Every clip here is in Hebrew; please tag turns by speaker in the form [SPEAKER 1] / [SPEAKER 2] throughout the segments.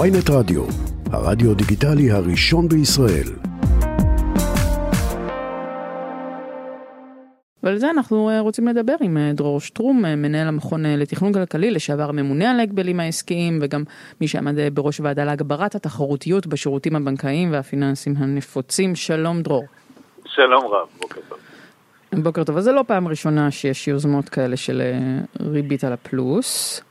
[SPEAKER 1] ויינט רדיו, הרדיו דיגיטלי הראשון בישראל.
[SPEAKER 2] ועל זה אנחנו אה, רוצים לדבר עם אה, דרור שטרום, אה, מנהל המכון לתכנון כלכלי, לשעבר ממונה על ההגבלים העסקיים וגם מי שעמד בראש ועדה להגברת התחרותיות בשירותים הבנקאיים והפיננסיים הנפוצים. שלום דרור.
[SPEAKER 3] שלום רב, בוקר טוב.
[SPEAKER 2] בוקר טוב, אז זה לא פעם ראשונה שיש יוזמות כאלה של ריבית על הפלוס.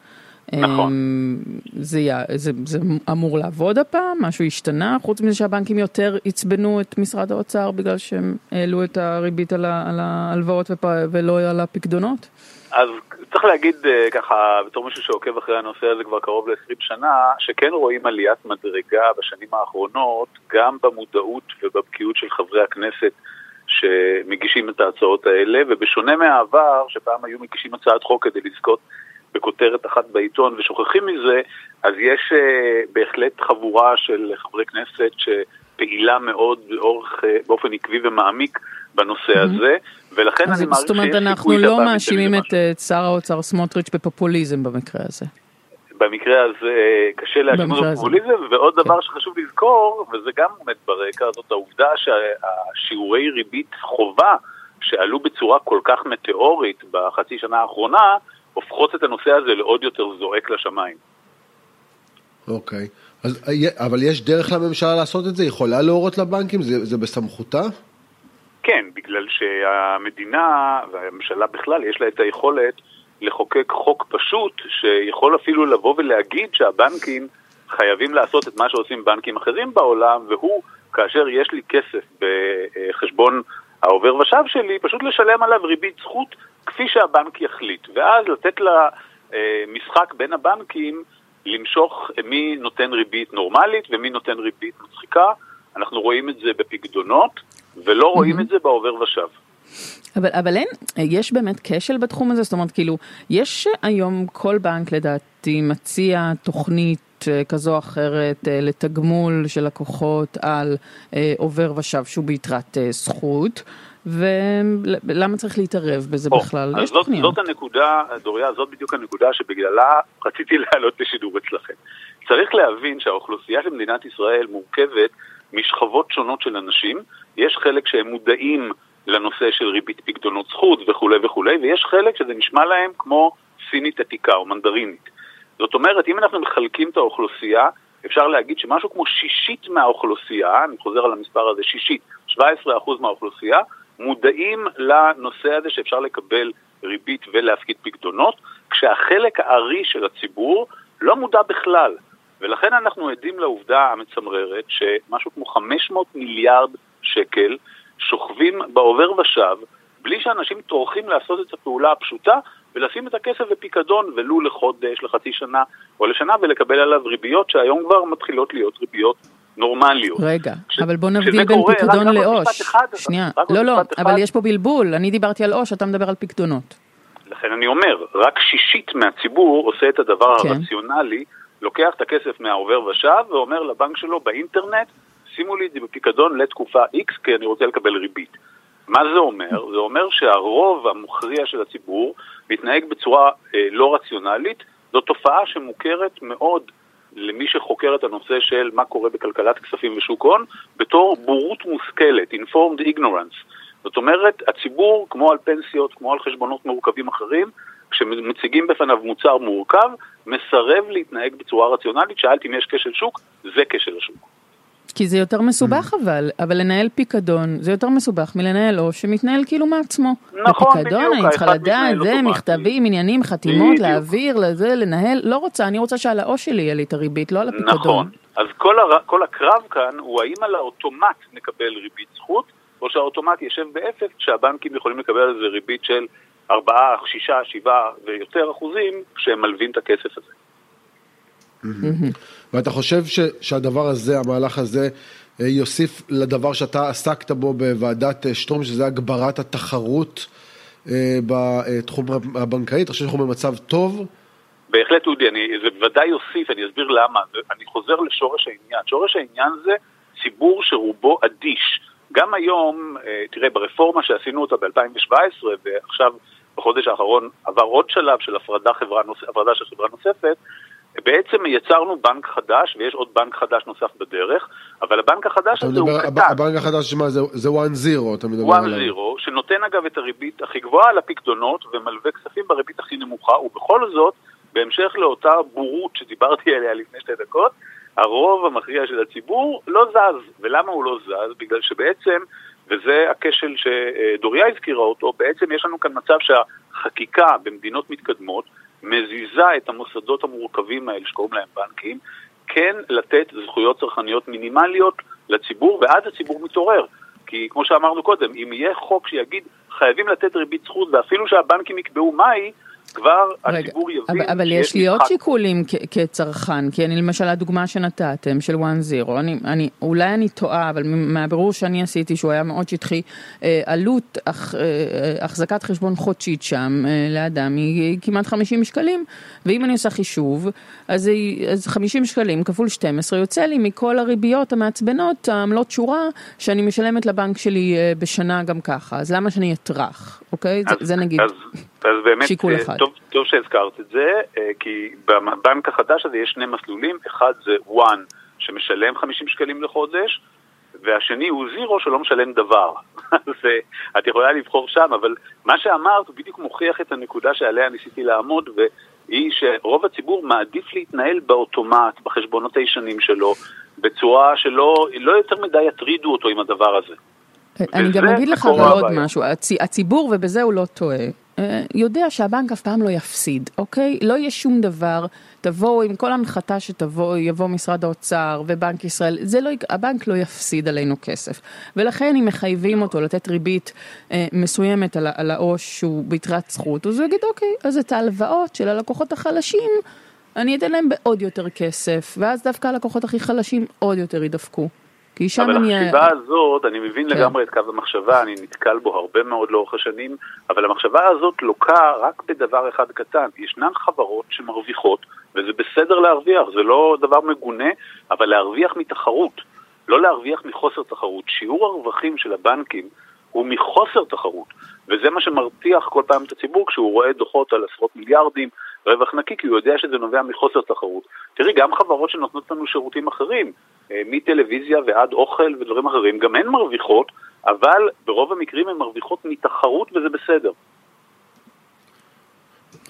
[SPEAKER 3] נכון.
[SPEAKER 2] אמ, זה, זה, זה אמור לעבוד הפעם? משהו השתנה? חוץ מזה שהבנקים יותר עצבנו את משרד האוצר בגלל שהם העלו את הריבית על ההלוואות ולא על הפקדונות?
[SPEAKER 3] אז צריך להגיד אה, ככה, בתור מישהו שעוקב אחרי הנושא הזה כבר קרוב ל-20 שנה, שכן רואים עליית מדרגה בשנים האחרונות, גם במודעות ובבקיאות של חברי הכנסת שמגישים את ההצעות האלה, ובשונה מהעבר, שפעם היו מגישים הצעת חוק כדי לזכות בכותרת אחת בעיתון ושוכחים מזה, אז יש uh, בהחלט חבורה של חברי כנסת שפעילה מאוד באורך, uh, באופן עקבי ומעמיק בנושא mm-hmm. הזה, ולכן אני מעריך שיש
[SPEAKER 2] זאת אומרת, אנחנו לא מאשימים את uh, שר האוצר סמוטריץ' בפופוליזם במקרה הזה.
[SPEAKER 3] במקרה הזה קשה להאשים אותו בפופוליזם, ועוד דבר שחשוב לזכור, וזה גם עומד ברקע, זאת העובדה שהשיעורי ריבית חובה שעלו בצורה כל כך מטאורית בחצי שנה האחרונה, הופכות את הנושא הזה לעוד יותר זועק לשמיים.
[SPEAKER 4] אוקיי, אז, אבל יש דרך לממשלה לעשות את זה? יכולה להורות לבנקים? זה, זה בסמכותה?
[SPEAKER 3] כן, בגלל שהמדינה והממשלה בכלל יש לה את היכולת לחוקק חוק פשוט שיכול אפילו לבוא ולהגיד שהבנקים חייבים לעשות את מה שעושים בנקים אחרים בעולם והוא, כאשר יש לי כסף בחשבון העובר ושב שלי, פשוט לשלם עליו ריבית זכות כפי שהבנק יחליט, ואז לתת למשחק בין הבנקים למשוך מי נותן ריבית נורמלית ומי נותן ריבית מצחיקה. אנחנו רואים את זה בפקדונות, ולא רואים את זה בעובר ושב.
[SPEAKER 2] אבל, אבל אין, יש באמת כשל בתחום הזה? זאת אומרת, כאילו, יש היום כל בנק לדעתי מציע תוכנית אה, כזו או אחרת אה, לתגמול של לקוחות על אה, עובר ושב שהוא ביתרת זכות. ולמה צריך להתערב בזה או, בכלל?
[SPEAKER 3] יש זאת, תוכניות. זאת הנקודה, דוריה, זאת בדיוק הנקודה שבגללה רציתי לעלות לשידור אצלכם. צריך להבין שהאוכלוסייה של מדינת ישראל מורכבת משכבות שונות של אנשים, יש חלק שהם מודעים לנושא של ריבית פקדונות זכות וכולי וכולי, ויש חלק שזה נשמע להם כמו סינית עתיקה או מנדרינית. זאת אומרת, אם אנחנו מחלקים את האוכלוסייה, אפשר להגיד שמשהו כמו שישית מהאוכלוסייה, אני חוזר על המספר הזה, שישית, 17% מהאוכלוסייה, מודעים לנושא הזה שאפשר לקבל ריבית ולהפקיד פקדונות, כשהחלק הארי של הציבור לא מודע בכלל. ולכן אנחנו עדים לעובדה המצמררת שמשהו כמו 500 מיליארד שקל שוכבים בעובר ושב, בלי שאנשים טורחים לעשות את הפעולה הפשוטה ולשים את הכסף בפיקדון ולו לחודש, לחצי שנה או לשנה ולקבל עליו ריביות שהיום כבר מתחילות להיות ריביות נורמליות.
[SPEAKER 2] רגע. אבל בוא נבדיל בין קורה, פיקדון לעו"ש. שנייה, לא, לא, אבל יש פה בלבול, אני דיברתי על עו"ש, אתה מדבר על פיקדונות.
[SPEAKER 3] לכן אני אומר, רק שישית מהציבור עושה את הדבר כן. הרציונלי, לוקח את הכסף מהעובר ושב ואומר לבנק שלו באינטרנט, שימו לי את זה בפיקדון לתקופה X כי אני רוצה לקבל ריבית. מה זה אומר? זה אומר שהרוב המוכריע של הציבור מתנהג בצורה אה, לא רציונלית, זו תופעה שמוכרת מאוד למי שחוקר את הנושא של מה קורה בכלכלת כספים ושוק הון, בתור בורות מושכלת, informed ignorance. זאת אומרת, הציבור, כמו על פנסיות, כמו על חשבונות מורכבים אחרים, כשמציגים בפניו מוצר מורכב, מסרב להתנהג בצורה רציונלית. שאלתי אם יש כשל שוק, זה כשל השוק.
[SPEAKER 2] כי זה יותר מסובך mm. אבל, אבל לנהל פיקדון זה יותר מסובך מלנהל עו"ש שמתנהל כאילו מעצמו.
[SPEAKER 3] נכון,
[SPEAKER 2] בפיקדון אני צריכה לדעת, זה, מכתבים, עניינים, חתימות, להעביר, לזה, לנהל, לא רוצה, אני רוצה שעל העו"ש שלי יהיה לי את הריבית, לא על הפיקדון.
[SPEAKER 3] נכון, אז כל, הר... כל הקרב כאן הוא האם על האוטומט נקבל ריבית זכות, או שהאוטומט יושב באפס, כשהבנקים יכולים לקבל על זה ריבית של 4, 6, 7 ויותר אחוזים, כשהם מלווים את הכסף הזה.
[SPEAKER 4] ואתה חושב ש, שהדבר הזה, המהלך הזה, אה, יוסיף לדבר שאתה עסקת בו בוועדת אה, שטרום, שזה הגברת התחרות אה, בתחום הבנקאי? אתה חושב שאנחנו במצב טוב?
[SPEAKER 3] בהחלט, אודי, אני, זה בוודאי יוסיף, אני אסביר למה. אני חוזר לשורש העניין. שורש העניין זה ציבור שרובו אדיש. גם היום, תראה, ברפורמה שעשינו אותה ב-2017, ועכשיו בחודש האחרון עבר עוד שלב של הפרדה, חברה נוס... הפרדה של חברה נוספת, בעצם יצרנו בנק חדש, ויש עוד בנק חדש נוסף בדרך, אבל הבנק החדש הזה הוא קטן.
[SPEAKER 4] הבנק החדש, שמה, זה, זה 1-0, אתה מדבר
[SPEAKER 3] עליו. 1-0, שנותן אגב את הריבית הכי גבוהה על הפקדונות, ומלווה כספים בריבית הכי נמוכה, ובכל זאת, בהמשך לאותה בורות שדיברתי עליה לפני שתי דקות, הרוב המכריע של הציבור לא זז. ולמה הוא לא זז? בגלל שבעצם, וזה הכשל שדוריה הזכירה אותו, בעצם יש לנו כאן מצב שהחקיקה במדינות מתקדמות מזיזה את המוסדות המורכבים האלה שקוראים להם בנקים, כן לתת זכויות צרכניות מינימליות לציבור, ואז הציבור מתעורר. כי כמו שאמרנו קודם, אם יהיה חוק שיגיד חייבים לתת ריבית זכות, ואפילו שהבנקים יקבעו מהי, כבר רגע, הציבור יבין
[SPEAKER 2] אבל, אבל יש לי עוד שיקולים כצרכן, כי אני למשל הדוגמה שנתתם של 1-0, אני, אני, אולי אני טועה, אבל מהבירור שאני עשיתי, שהוא היה מאוד שטחי, אה, עלות אח, אה, החזקת חשבון חודשית שם אה, לאדם היא כמעט 50 שקלים, ואם אני עושה חישוב, אז, אז 50 שקלים כפול 12 יוצא לי מכל הריביות המעצבנות, העמלות שורה, שאני משלמת לבנק שלי בשנה גם ככה, אז למה שאני אטרח, אוקיי? אז, זה, זה נגיד... אז...
[SPEAKER 3] אז באמת, שיקול אחד. טוב, טוב שהזכרת את זה, אה, כי בבנק החדש הזה יש שני מסלולים, אחד זה one שמשלם 50 שקלים לחודש, והשני הוא זירו שלא משלם דבר. אז אה, את יכולה לבחור שם, אבל מה שאמרת בדיוק מוכיח את הנקודה שעליה ניסיתי לעמוד, והיא שרוב הציבור מעדיף להתנהל באוטומט, בחשבונות הישנים שלו, בצורה שלא לא יותר מדי יטרידו אותו עם הדבר הזה.
[SPEAKER 2] אני גם אגיד לך עוד משהו, הציבור, ובזה הוא לא טועה, אה, יודע שהבנק אף פעם לא יפסיד, אוקיי? לא יהיה שום דבר, תבואו עם כל הנחתה שתבואו, יבוא משרד האוצר ובנק ישראל, זה לא, הבנק לא יפסיד עלינו כסף. ולכן אם מחייבים אותו לתת ריבית אה, מסוימת על, על העו"ש שהוא ביתרת זכות, אז הוא יגיד, אוקיי, אז את ההלוואות של הלקוחות החלשים, אני אתן להם בעוד יותר כסף, ואז דווקא הלקוחות הכי חלשים עוד יותר יידפקו.
[SPEAKER 3] כי שם אבל אני... אבל החשיבה הזאת, אני מבין כן. לגמרי את קו המחשבה, אני נתקל בו הרבה מאוד לאורך השנים, אבל המחשבה הזאת לוקה רק בדבר אחד קטן. ישנן חברות שמרוויחות, וזה בסדר להרוויח, זה לא דבר מגונה, אבל להרוויח מתחרות, לא להרוויח מחוסר תחרות. שיעור הרווחים של הבנקים הוא מחוסר תחרות, וזה מה שמרתיח כל פעם את הציבור כשהוא רואה דוחות על עשרות מיליארדים, רווח נקי, כי הוא יודע שזה נובע מחוסר תחרות. תראי, גם חברות שנותנות לנו שירותים אחרים, אה, מטלוויזיה ועד אוכל ודברים אחרים, גם הן מרוויחות, אבל ברוב המקרים הן מרוויחות מתחרות וזה בסדר.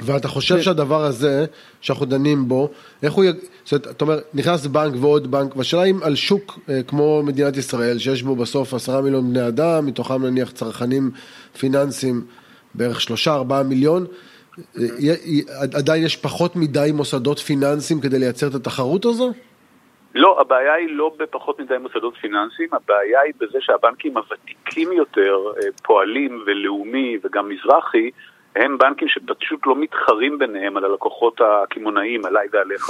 [SPEAKER 4] ואתה חושב כן. שהדבר הזה שאנחנו דנים בו, איך הוא, זאת אומרת, אתה אומר, נכנס בנק ועוד בנק, והשאלה אם על שוק אה, כמו מדינת ישראל, שיש בו בסוף עשרה מיליון בני אדם, מתוכם נניח צרכנים פיננסיים בערך שלושה, ארבעה מיליון, אה, עדיין יש פחות מדי מוסדות פיננסיים כדי לייצר את התחרות הזו?
[SPEAKER 3] לא, הבעיה היא לא בפחות מדי מוסדות פיננסיים, הבעיה היא בזה שהבנקים הוותיקים יותר, אה, פועלים ולאומי וגם מזרחי, הם בנקים שפשוט לא מתחרים ביניהם על הלקוחות הקמעונאיים, עליי ועליך,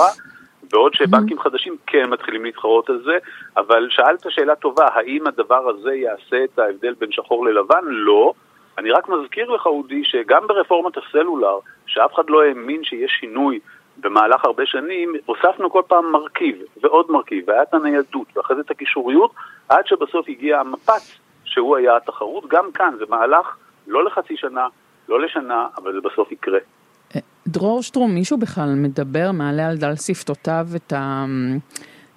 [SPEAKER 3] בעוד שבנקים mm-hmm. חדשים כן מתחילים להתחרות על זה, אבל שאלת שאלה טובה, האם הדבר הזה יעשה את ההבדל בין שחור ללבן? לא. אני רק מזכיר לך, אודי, שגם ברפורמת הסלולר, שאף אחד לא האמין שיש שינוי במהלך הרבה שנים, הוספנו כל פעם מרכיב ועוד מרכיב, והיה את הניידות, ואחרי זה את הקישוריות, עד שבסוף הגיע המפץ, שהוא היה התחרות. גם כאן זה מהלך לא לחצי שנה, לא לשנה, אבל זה בסוף יקרה.
[SPEAKER 2] דרור שטרום, מישהו בכלל מדבר, מעלה על דל שפתותיו את ה...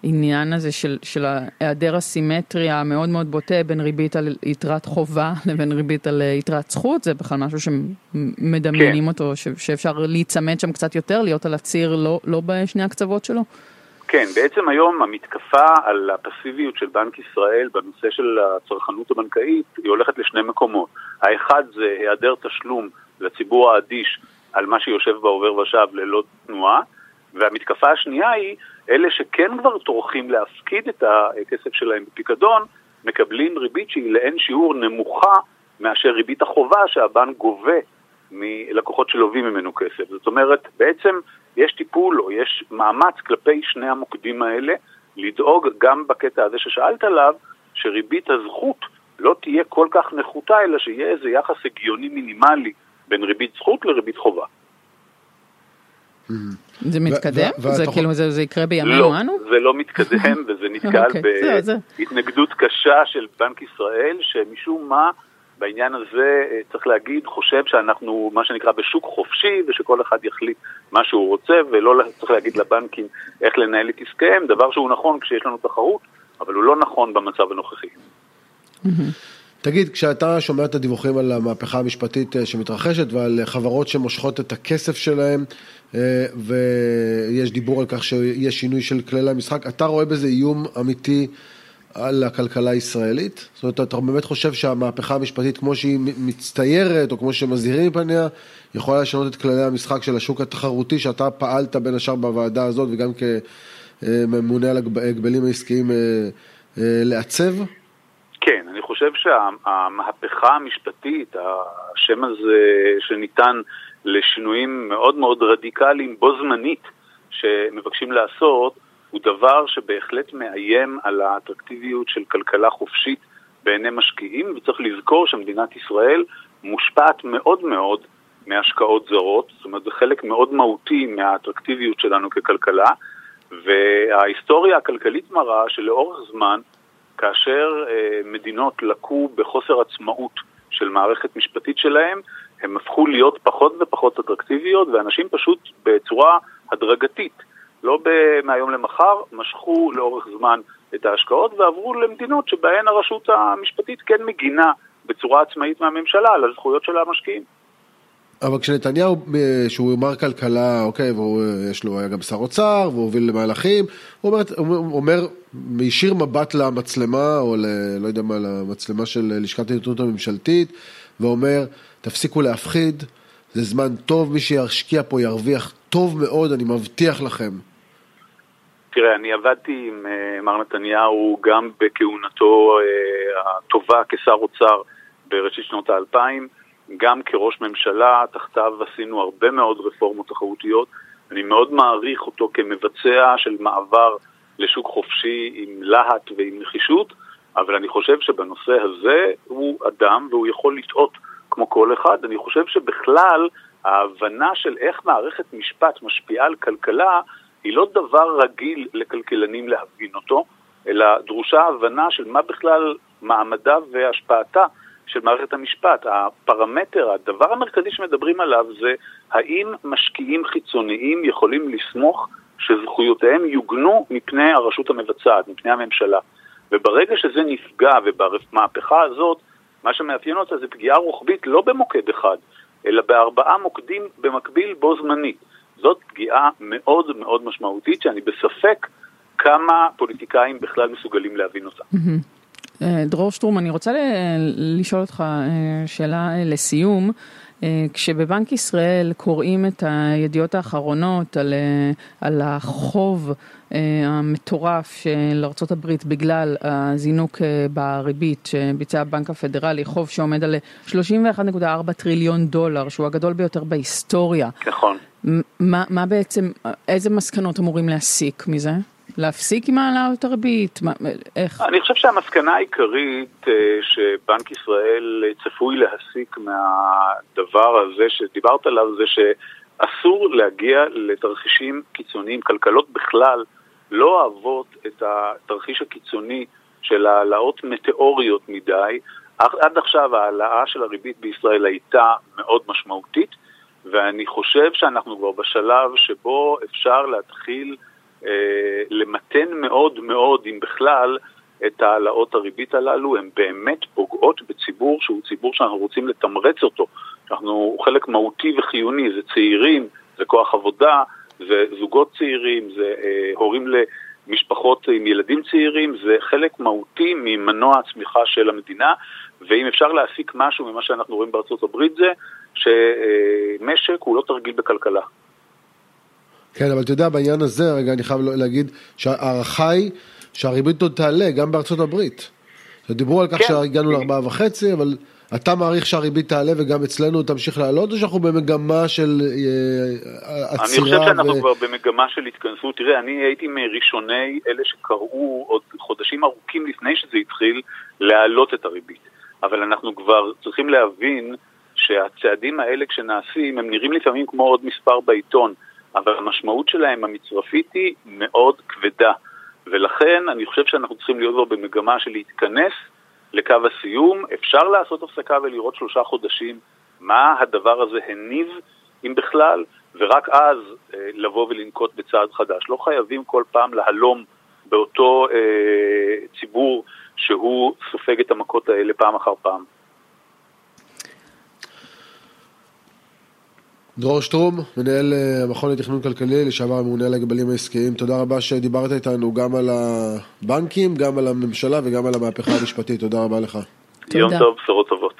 [SPEAKER 2] העניין הזה של, של היעדר הסימטריה המאוד מאוד בוטה בין ריבית על יתרת חובה לבין ריבית על יתרת זכות, זה בכלל משהו שמדמיינים כן. אותו, ש, שאפשר להיצמד שם קצת יותר, להיות על הציר לא, לא בשני הקצוות שלו?
[SPEAKER 3] כן, בעצם היום המתקפה על הפסיביות של בנק ישראל בנושא של הצרכנות הבנקאית היא הולכת לשני מקומות. האחד זה היעדר תשלום לציבור האדיש על מה שיושב בעובר ושב ללא תנועה, והמתקפה השנייה היא אלה שכן כבר טורחים להפקיד את הכסף שלהם בפיקדון, מקבלים ריבית שהיא לאין שיעור נמוכה מאשר ריבית החובה שהבנק גובה מלקוחות שלווים ממנו כסף. זאת אומרת, בעצם יש טיפול או יש מאמץ כלפי שני המוקדים האלה לדאוג גם בקטע הזה ששאלת עליו, שריבית הזכות לא תהיה כל כך נחותה, אלא שיהיה איזה יחס הגיוני מינימלי בין ריבית זכות לריבית חובה.
[SPEAKER 2] זה מתקדם? זה כאילו זה יקרה בימינו
[SPEAKER 3] לא, אנו? לא, זה לא מתקדם וזה נתקל אוקיי, בהתנגדות קשה של בנק ישראל, שמשום מה בעניין הזה, אה, צריך להגיד, חושב שאנחנו, מה שנקרא, בשוק חופשי, ושכל אחד יחליט מה שהוא רוצה, ולא צריך להגיד לבנקים איך לנהל את עסקיהם, דבר שהוא נכון כשיש לנו תחרות, אבל הוא לא נכון במצב הנוכחי.
[SPEAKER 4] תגיד, כשאתה שומע את הדיווחים על המהפכה המשפטית אה, שמתרחשת ועל חברות שמושכות את הכסף שלהם, אה, ויש דיבור על כך שיש שינוי של כללי המשחק, אתה רואה בזה איום אמיתי על הכלכלה הישראלית? זאת אומרת, אתה באמת חושב שהמהפכה המשפטית, כמו שהיא מצטיירת, או כמו שמזהירים מפניה, יכולה לשנות את כללי המשחק של השוק התחרותי, שאתה פעלת בין השאר בוועדה הזאת, וגם כממונה על ההגבלים העסקיים אה, לעצב?
[SPEAKER 3] חושב שהמהפכה המשפטית, השם הזה שניתן לשינויים מאוד מאוד רדיקליים בו זמנית שמבקשים לעשות, הוא דבר שבהחלט מאיים על האטרקטיביות של כלכלה חופשית בעיני משקיעים, וצריך לזכור שמדינת ישראל מושפעת מאוד מאוד מהשקעות זרות, זאת אומרת זה חלק מאוד מהותי מהאטרקטיביות שלנו ככלכלה, וההיסטוריה הכלכלית מראה שלאורך זמן, כאשר אה, מדינות לקו בחוסר עצמאות של מערכת משפטית שלהם, הם הפכו להיות פחות ופחות אטרקטיביות, ואנשים פשוט בצורה הדרגתית לא מהיום למחר, משכו לאורך זמן את ההשקעות ועברו למדינות שבהן הרשות המשפטית כן מגינה בצורה עצמאית מהממשלה על הזכויות של המשקיעים.
[SPEAKER 4] אבל כשנתניהו, שהוא מר כלכלה, אוקיי, ויש לו, היה גם שר אוצר, והוא הוביל למהלכים, הוא אומר, אומר, מישיר מבט למצלמה, או ל... לא יודע מה, למצלמה של לשכת העיתונות הממשלתית, ואומר, תפסיקו להפחיד, זה זמן טוב, מי שישקיע פה ירוויח טוב מאוד, אני מבטיח לכם.
[SPEAKER 3] תראה, אני עבדתי עם uh, מר נתניהו גם בכהונתו הטובה כשר אוצר בראשית שנות האלפיים, גם כראש ממשלה, תחתיו עשינו הרבה מאוד רפורמות תחרותיות. אני מאוד מעריך אותו כמבצע של מעבר לשוק חופשי עם להט ועם נחישות, אבל אני חושב שבנושא הזה הוא אדם והוא יכול לטעות כמו כל אחד. אני חושב שבכלל ההבנה של איך מערכת משפט משפיעה על כלכלה היא לא דבר רגיל לכלכלנים להבין אותו, אלא דרושה הבנה של מה בכלל מעמדה והשפעתה של מערכת המשפט. הפרמטר, הדבר המרכזי שמדברים עליו זה האם משקיעים חיצוניים יכולים לסמוך שזכויותיהם יוגנו מפני הרשות המבצעת, מפני הממשלה. וברגע שזה נפגע, ובמהפכה הזאת, מה שמאפיין אותה זה פגיעה רוחבית לא במוקד אחד, אלא בארבעה מוקדים במקביל בו זמנית. זאת פגיעה מאוד מאוד משמעותית שאני בספק כמה פוליטיקאים בכלל מסוגלים להבין אותה.
[SPEAKER 2] אה, דרור שטרום, אני רוצה לשאול אותך אה, שאלה אה, לסיום. כשבבנק ישראל קוראים את הידיעות האחרונות על, על החוב המטורף של ארה"ב בגלל הזינוק בריבית שביצע הבנק הפדרלי, חוב שעומד על 31.4 טריליון דולר, שהוא הגדול ביותר בהיסטוריה.
[SPEAKER 3] נכון.
[SPEAKER 2] מה, מה בעצם, איזה מסקנות אמורים להסיק מזה? להפסיק עם העלאות הריבית? איך?
[SPEAKER 3] אני חושב שהמסקנה העיקרית אה, שבנק ישראל צפוי להסיק מהדבר הזה שדיברת עליו זה שאסור להגיע לתרחישים קיצוניים. כלכלות בכלל לא אוהבות את התרחיש הקיצוני של העלאות מטאוריות מדי. עד עכשיו ההעלאה של הריבית בישראל הייתה מאוד משמעותית. ואני חושב שאנחנו כבר בשלב שבו אפשר להתחיל אה, למתן מאוד מאוד, אם בכלל, את העלאות הריבית הללו, הן באמת פוגעות בציבור שהוא ציבור שאנחנו רוצים לתמרץ אותו. אנחנו, חלק מהותי וחיוני, זה צעירים, זה כוח עבודה, זה זוגות צעירים, זה אה, הורים למשפחות עם ילדים צעירים, זה חלק מהותי ממנוע הצמיחה של המדינה, ואם אפשר להסיק משהו ממה שאנחנו רואים בארצות הברית זה שמשק הוא לא תרגיל בכלכלה.
[SPEAKER 4] כן, אבל אתה יודע, בעניין הזה, רגע, אני חייב להגיד שההערכה היא שהריבית עוד תעלה גם בארצות הברית. דיברו על כך כן. שהגענו לארבעה וחצי, אבל אתה מעריך שהריבית תעלה וגם אצלנו תמשיך לעלות, או שאנחנו במגמה של עצירה?
[SPEAKER 3] אה, אני חושב שאנחנו ו... כבר במגמה של התכנסות. תראה, אני הייתי מראשוני אלה שקראו עוד חודשים ארוכים לפני שזה התחיל להעלות את הריבית. אבל אנחנו כבר צריכים להבין שהצעדים האלה כשנעשים, הם נראים לפעמים כמו עוד מספר בעיתון, אבל המשמעות שלהם המצרפית היא מאוד כבדה. ולכן אני חושב שאנחנו צריכים להיות כבר במגמה של להתכנס לקו הסיום. אפשר לעשות הפסקה ולראות שלושה חודשים מה הדבר הזה הניב, אם בכלל, ורק אז אה, לבוא ולנקוט בצעד חדש. לא חייבים כל פעם להלום באותו אה, ציבור שהוא סופג את המכות האלה פעם אחר פעם.
[SPEAKER 4] דרור שטרום, מנהל אה, המכון לתכנון כלכלי, לשעבר הממונה על הגבלים העסקיים, תודה רבה שדיברת איתנו גם על הבנקים, גם על הממשלה וגם על המהפכה המשפטית, תודה רבה לך.
[SPEAKER 3] יום טוב, בשורות טובות.